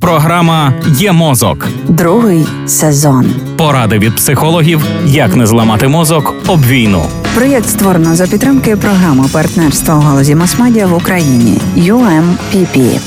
Програма Є мозок. Другий сезон. Поради від психологів, як не зламати мозок об війну. Проєкт створено за підтримки програми партнерства у галузі масмедіа в Україні UMPP.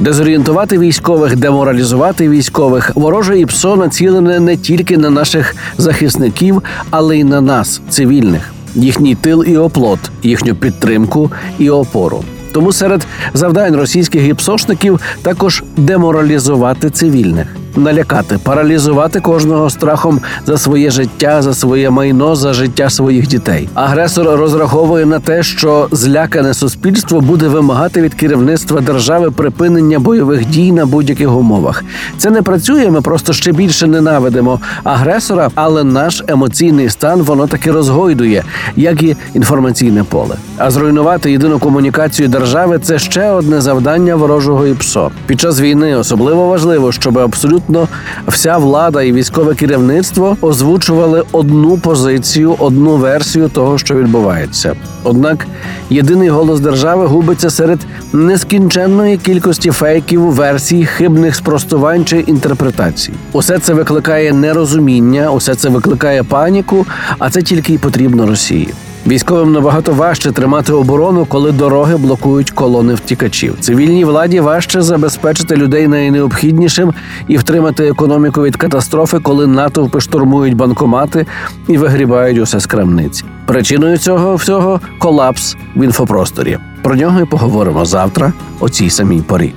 Дезорієнтувати військових, деморалізувати військових. Вороже і ПСО націлене не тільки на наших захисників, але й на нас, цивільних, їхній тил і оплот, їхню підтримку і опору. Тому серед завдань російських гіпсошників також деморалізувати цивільних, налякати, паралізувати кожного страхом за своє життя, за своє майно, за життя своїх дітей. Агресор розраховує на те, що злякане суспільство буде вимагати від керівництва держави припинення бойових дій на будь-яких умовах. Це не працює. Ми просто ще більше ненавидимо агресора, але наш емоційний стан воно таки розгойдує, як і інформаційне поле. А зруйнувати єдину комунікацію держави це ще одне завдання ворожого ІПСО. Під час війни особливо важливо, щоб абсолютно вся влада і військове керівництво озвучували одну позицію, одну версію того, що відбувається. Однак єдиний голос держави губиться серед нескінченної кількості фейків, версій, хибних спростувань чи інтерпретацій. Усе це викликає нерозуміння, усе це викликає паніку, а це тільки й потрібно Росії. Військовим набагато важче тримати оборону, коли дороги блокують колони втікачів. Цивільній владі важче забезпечити людей найнеобхіднішим і втримати економіку від катастрофи, коли натовпи штурмують банкомати і вигрібають усе з крамниці. Причиною цього всього колапс в інфопросторі. Про нього і поговоримо завтра о цій самій порі.